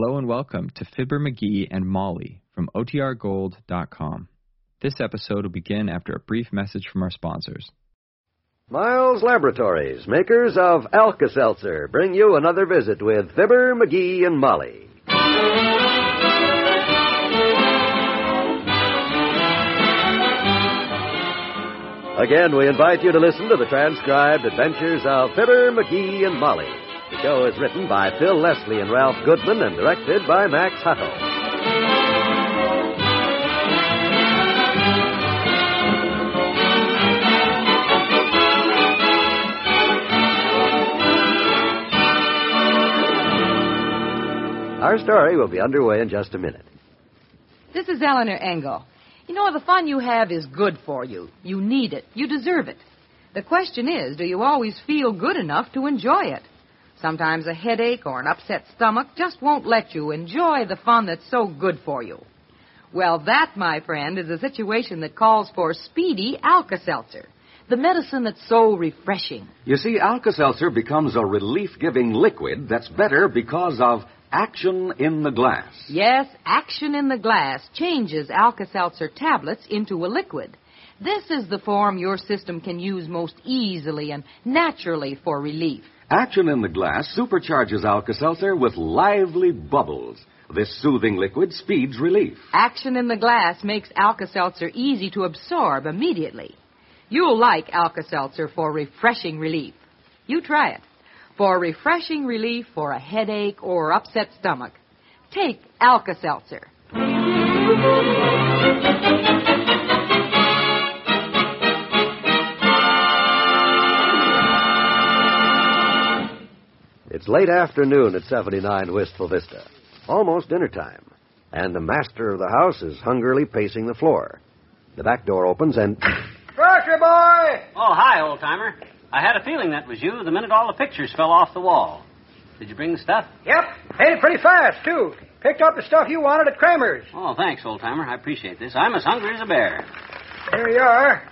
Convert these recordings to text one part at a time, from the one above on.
Hello and welcome to Fibber McGee and Molly from OTRGold.com. This episode will begin after a brief message from our sponsors. Miles Laboratories, makers of Alka Seltzer, bring you another visit with Fibber, McGee, and Molly. Again, we invite you to listen to the transcribed adventures of Fibber, McGee, and Molly. The show is written by Phil Leslie and Ralph Goodman and directed by Max Hutto. Our story will be underway in just a minute. This is Eleanor Engel. You know, the fun you have is good for you. You need it. You deserve it. The question is, do you always feel good enough to enjoy it? Sometimes a headache or an upset stomach just won't let you enjoy the fun that's so good for you. Well, that, my friend, is a situation that calls for speedy Alka-Seltzer, the medicine that's so refreshing. You see, Alka Seltzer becomes a relief giving liquid that's better because of action in the glass. Yes, action in the glass changes Alka-Seltzer tablets into a liquid. This is the form your system can use most easily and naturally for relief. Action in the glass supercharges Alka Seltzer with lively bubbles. This soothing liquid speeds relief. Action in the glass makes Alka-Seltzer easy to absorb immediately. You'll like Alka-Seltzer for refreshing relief. You try it. For refreshing relief for a headache or upset stomach, take Alka-Seltzer. It's late afternoon at 79 Wistful Vista, almost dinner time, and the master of the house is hungrily pacing the floor. The back door opens and. Grocery boy! Oh, hi, old timer. I had a feeling that was you the minute all the pictures fell off the wall. Did you bring the stuff? Yep, paid it pretty fast, too. Picked up the stuff you wanted at Kremer's. Oh, thanks, old timer. I appreciate this. I'm as hungry as a bear. Here you are.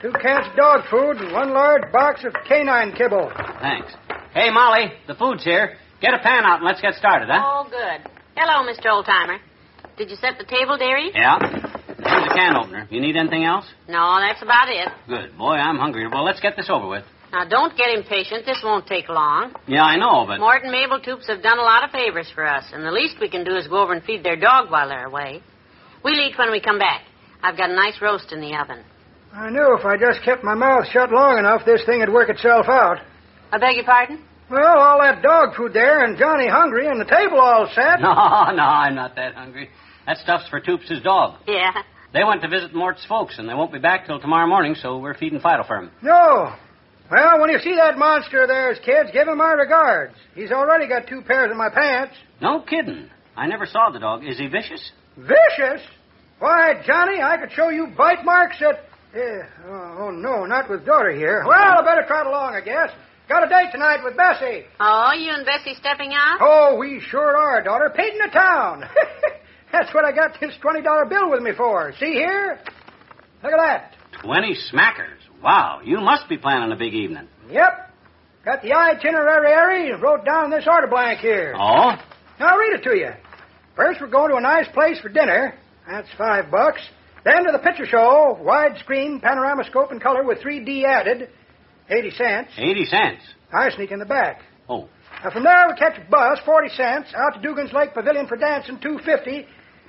Two cans of dog food and one large box of canine kibble. Thanks. Hey, Molly, the food's here. Get a pan out and let's get started, huh? Oh, good. Hello, Mr. Oldtimer. Did you set the table, dearie? Yeah. Here's a can opener. You need anything else? No, that's about it. Good. Boy, I'm hungry. Well, let's get this over with. Now, don't get impatient. This won't take long. Yeah, I know, but. Mort and Mabel Toops have done a lot of favors for us, and the least we can do is go over and feed their dog while they're away. We'll eat when we come back. I've got a nice roast in the oven. I knew if I just kept my mouth shut long enough, this thing would work itself out. I beg your pardon? Well, all that dog food there, and Johnny hungry, and the table all set. No, no, I'm not that hungry. That stuff's for Toops' dog. Yeah. They went to visit Mort's folks, and they won't be back till tomorrow morning, so we're feeding Fido for 'em. No. Well, when you see that monster of theirs, kids, give him my regards. He's already got two pairs of my pants. No kidding. I never saw the dog. Is he vicious? Vicious? Why, Johnny, I could show you bite marks that. Uh, oh, oh, no, not with daughter here. Well, I better trot along, I guess. Got a date tonight with Bessie. Oh, you and Bessie stepping out? Oh, we sure are, daughter. Painting the town. That's what I got this $20 bill with me for. See here? Look at that. Twenty smackers. Wow, you must be planning a big evening. Yep. Got the itinerary and wrote down this order blank here. Oh? Now, I'll read it to you. First, we're going to a nice place for dinner. That's five bucks. Then to the picture show, widescreen, panorama scope, and color with 3D added, 80 cents. Eighty cents. I sneak in the back. Oh. Now, from there, we catch a bus, 40 cents, out to Dugan's Lake Pavilion for dancing, 250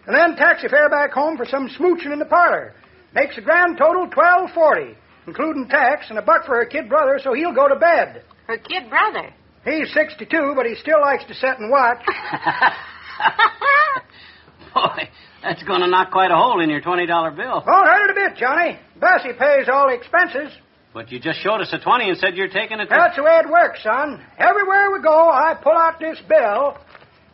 and then taxi fare back home for some smooching in the parlor. Makes a grand total 1240 including tax and a buck for her kid brother, so he'll go to bed. Her kid brother. He's 62, but he still likes to sit and watch. Boy, that's going to knock quite a hole in your $20 bill. Oh, Won't hurt it a bit, Johnny. Bessie pays all the expenses. But you just showed us a 20 and said you're taking it to... That's the way it works, son. Everywhere we go, I pull out this bill,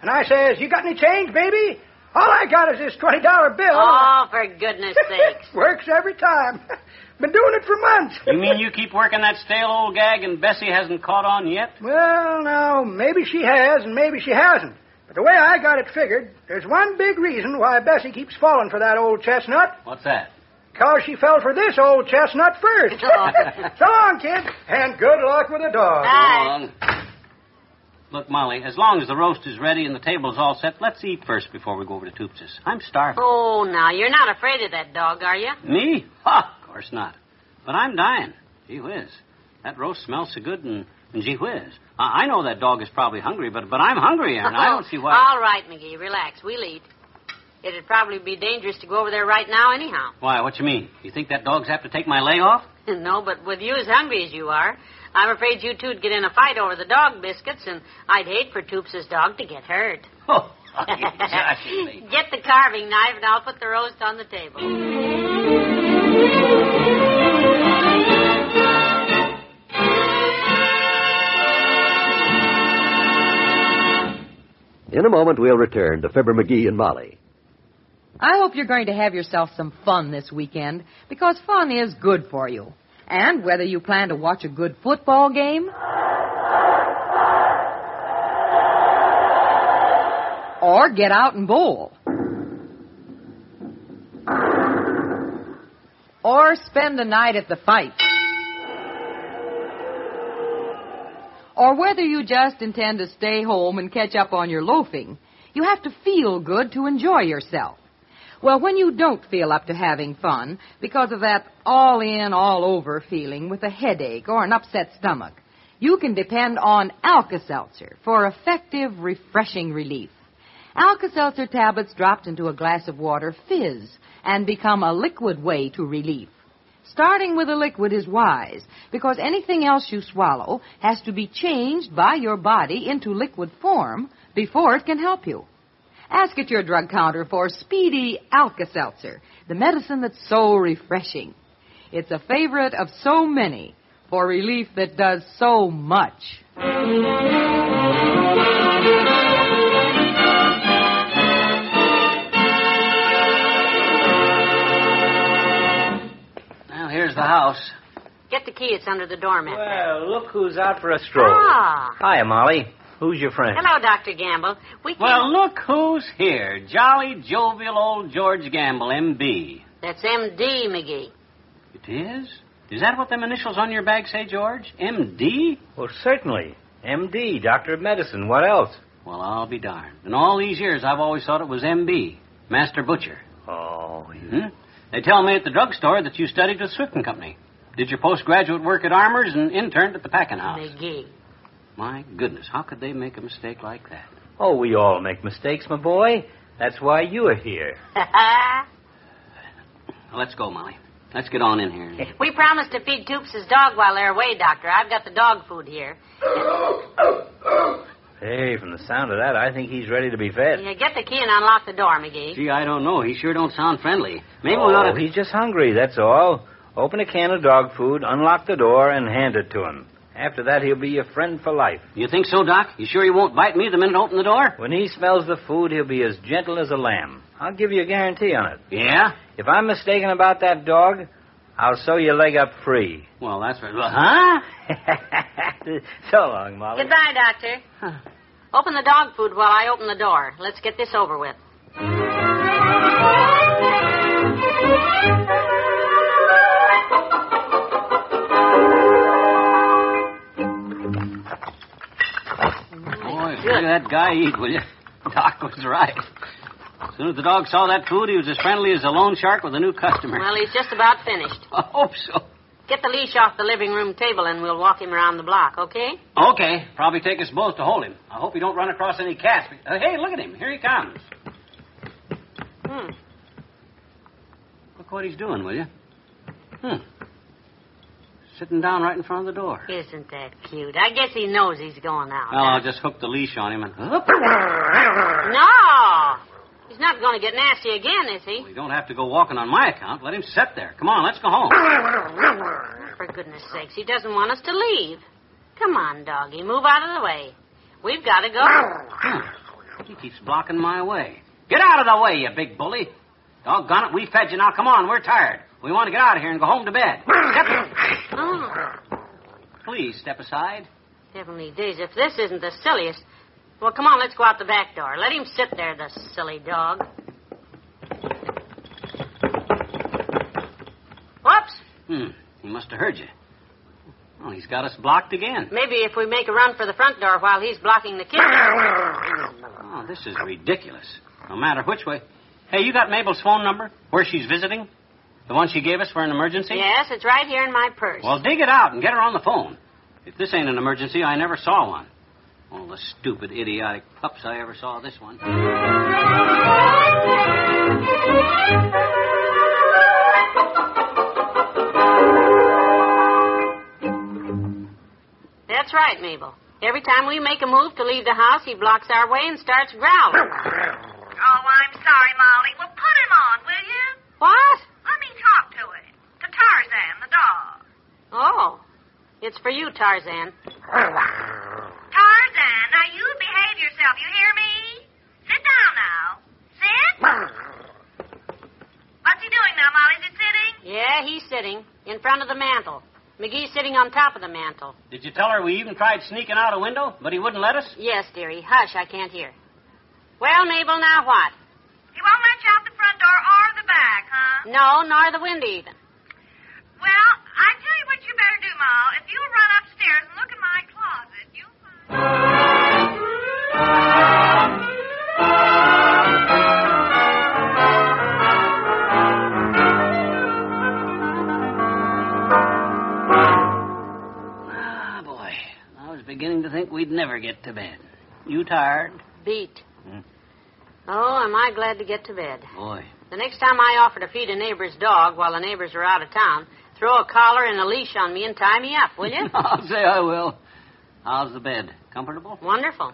and I says, You got any change, baby? All I got is this $20 bill. Oh, for goodness sakes. Works every time. Been doing it for months. You mean you keep working that stale old gag and Bessie hasn't caught on yet? Well, now, maybe she has and maybe she hasn't. But the way I got it figured, there's one big reason why Bessie keeps falling for that old chestnut. What's that? Because she fell for this old chestnut first. Oh. so long, kid. And good luck with the dog. Bye. Look, Molly, as long as the roast is ready and the table's all set, let's eat first before we go over to Toops's. I'm starving. Oh, now, you're not afraid of that dog, are you? Me? Ha! Of course not. But I'm dying. Gee whiz. That roast smells so good and, and gee whiz. I, I know that dog is probably hungry, but, but I'm hungry, and I don't see why. All right, McGee, relax. We'll eat. It'd probably be dangerous to go over there right now, anyhow. Why, what you mean? You think that dog's have to take my leg off? no, but with you as hungry as you are, I'm afraid you two'd get in a fight over the dog biscuits, and I'd hate for Toops' dog to get hurt. Oh, you me. Get the carving knife, and I'll put the roast on the table. In a moment, we'll return to Fibber McGee and Molly. I hope you're going to have yourself some fun this weekend because fun is good for you. And whether you plan to watch a good football game or get out and bowl or spend the night at the fight or whether you just intend to stay home and catch up on your loafing, you have to feel good to enjoy yourself. Well, when you don't feel up to having fun because of that all in, all over feeling with a headache or an upset stomach, you can depend on Alka Seltzer for effective, refreshing relief. Alka Seltzer tablets dropped into a glass of water fizz and become a liquid way to relief. Starting with a liquid is wise because anything else you swallow has to be changed by your body into liquid form before it can help you. Ask at your drug counter for Speedy Alka-Seltzer, the medicine that's so refreshing. It's a favorite of so many for relief that does so much. Well, here's the house. Get the key. It's under the doormat. Well, look who's out for a stroll. Ah. Hiya, Molly. Who's your friend? Hello, Dr. Gamble. We came... Well, look who's here. Jolly, jovial old George Gamble, M.B. That's M.D., McGee. It is? Is that what them initials on your bag say, George? M.D.? Well, certainly. M.D., Doctor of Medicine. What else? Well, I'll be darned. In all these years, I've always thought it was M.B., Master Butcher. Oh, Hmm? They tell me at the drugstore that you studied with Swift and Company. Did your postgraduate work at Armour's and interned at the packing house. McGee. My goodness, how could they make a mistake like that? oh, we all make mistakes, my boy. That's why you are here. Well, let's go, Molly. Let's get on in here. we promised to feed Toops' dog while they're away, Doctor. I've got the dog food here. Hey, from the sound of that, I think he's ready to be fed. Yeah, get the key and unlock the door, McGee. Gee, I don't know. He sure don't sound friendly. Maybe we oh, ought to. Oh, he's just hungry, that's all. Open a can of dog food, unlock the door, and hand it to him. After that, he'll be your friend for life. You think so, Doc? You sure he won't bite me the minute I open the door? When he smells the food, he'll be as gentle as a lamb. I'll give you a guarantee on it. Yeah? If I'm mistaken about that dog, I'll sew your leg up free. Well, that's right. Well, huh? so long, Molly. Goodbye, Doctor. Open the dog food while I open the door. Let's get this over with. That guy eat, will you? Doc was right. As soon as the dog saw that food, he was as friendly as a loan shark with a new customer. Well, he's just about finished. I hope so. Get the leash off the living room table and we'll walk him around the block, okay? Okay, probably take us both to hold him. I hope he don't run across any cats. Uh, hey, look at him. Here he comes. Hmm. Look what he's doing, will you? Hmm. Sitting down right in front of the door. Isn't that cute? I guess he knows he's going out. Well, I'll just hook the leash on him and. No! He's not going to get nasty again, is he? We don't have to go walking on my account. Let him sit there. Come on, let's go home. For goodness sakes, he doesn't want us to leave. Come on, doggy, move out of the way. We've got to go. Hmm. He keeps blocking my way. Get out of the way, you big bully. Doggone it, we fed you. Now come on, we're tired. We want to get out of here and go home to bed. Step- Oh, Please step aside. heavenly days, if this isn't the silliest. Well, come on, let's go out the back door. Let him sit there, the silly dog. Whoops! Hmm. He must have heard you. Well, he's got us blocked again. Maybe if we make a run for the front door while he's blocking the kitchen. Oh, this is ridiculous. No matter which way. Hey, you got Mabel's phone number? Where she's visiting? The one she gave us for an emergency? yes, it's right here in my purse. Well, dig it out and get her on the phone. If this ain't an emergency, I never saw one. All the stupid, idiotic pups I ever saw this one. That's right, Mabel. Every time we make a move to leave the house, he blocks our way and starts growling. Oh, I'm sorry, Molly. Well, put him on, will you? what? Let me talk to him. To Tarzan, the dog. Oh, it's for you, Tarzan. Tarzan, now you behave yourself. You hear me? Sit down now. Sit. What's he doing now, Molly? Is he sitting? Yeah, he's sitting in front of the mantel. McGee's sitting on top of the mantel. Did you tell her we even tried sneaking out a window, but he wouldn't let us? Yes, dearie. Hush, I can't hear. Well, Mabel, now what? He won't let you out the front door or the back, huh? No, nor the window even. Well, I tell you what you better do, Ma. If you'll run upstairs and look in my closet, you'll find. Ah, boy. I was beginning to think we'd never get to bed. You tired? Beat. Hmm. Oh, am I glad to get to bed. Boy. The next time I offer to feed a neighbor's dog while the neighbors are out of town, throw a collar and a leash on me and tie me up, will you? I'll say I will. How's the bed? Comfortable? Wonderful.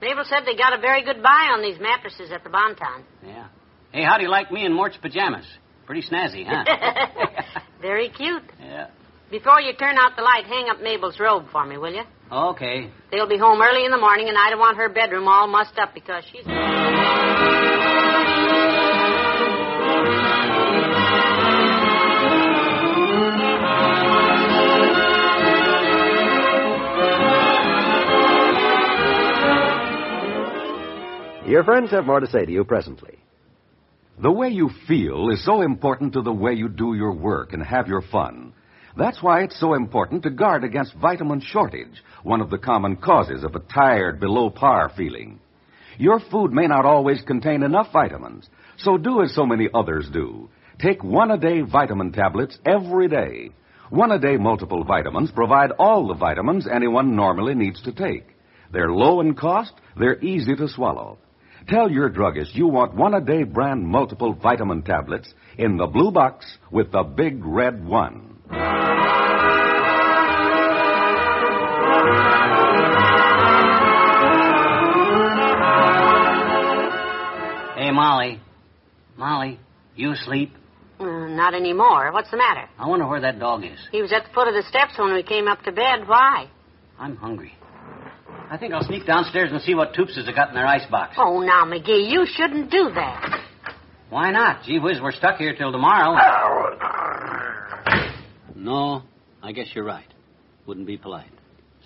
Mabel said they got a very good buy on these mattresses at the Bonton. Yeah. Hey, how do you like me in Mort's pajamas? Pretty snazzy, huh? very cute. yeah. Before you turn out the light, hang up Mabel's robe for me, will you? Okay. They'll be home early in the morning, and I don't want her bedroom all mussed up because she's. Your friends have more to say to you presently. The way you feel is so important to the way you do your work and have your fun. That's why it's so important to guard against vitamin shortage, one of the common causes of a tired, below par feeling. Your food may not always contain enough vitamins, so do as so many others do. Take one a day vitamin tablets every day. One a day multiple vitamins provide all the vitamins anyone normally needs to take. They're low in cost, they're easy to swallow. Tell your druggist you want one a day brand multiple vitamin tablets in the blue box with the big red one. Hey, Molly. Molly, you asleep? Mm, not anymore. What's the matter? I wonder where that dog is. He was at the foot of the steps when we came up to bed. Why? I'm hungry. I think I'll sneak downstairs and see what Toops has got in their icebox. Oh, now, McGee, you shouldn't do that. Why not? Gee whiz, we're stuck here till tomorrow. No, I guess you're right. Wouldn't be polite.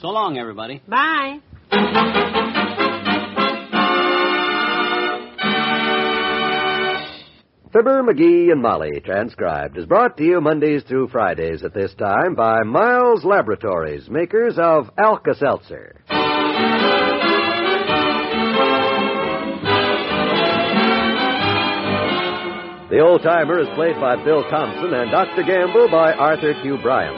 So long, everybody. Bye. Fibber, McGee, and Molly, transcribed, is brought to you Mondays through Fridays at this time by Miles Laboratories, makers of Alka Seltzer. The old timer is played by Bill Thompson and Dr. Gamble by Arthur Q. Bryan.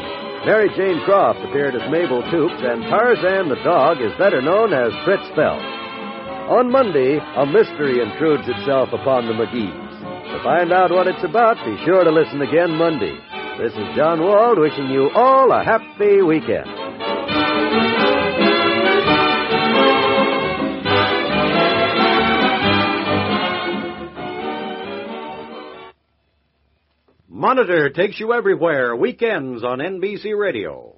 Mary Jane Croft appeared as Mabel Toops, and Tarzan the dog is better known as Fritz Feld. On Monday, a mystery intrudes itself upon the McGees. To find out what it's about, be sure to listen again Monday. This is John Wald wishing you all a happy weekend. Monitor takes you everywhere weekends on NBC Radio.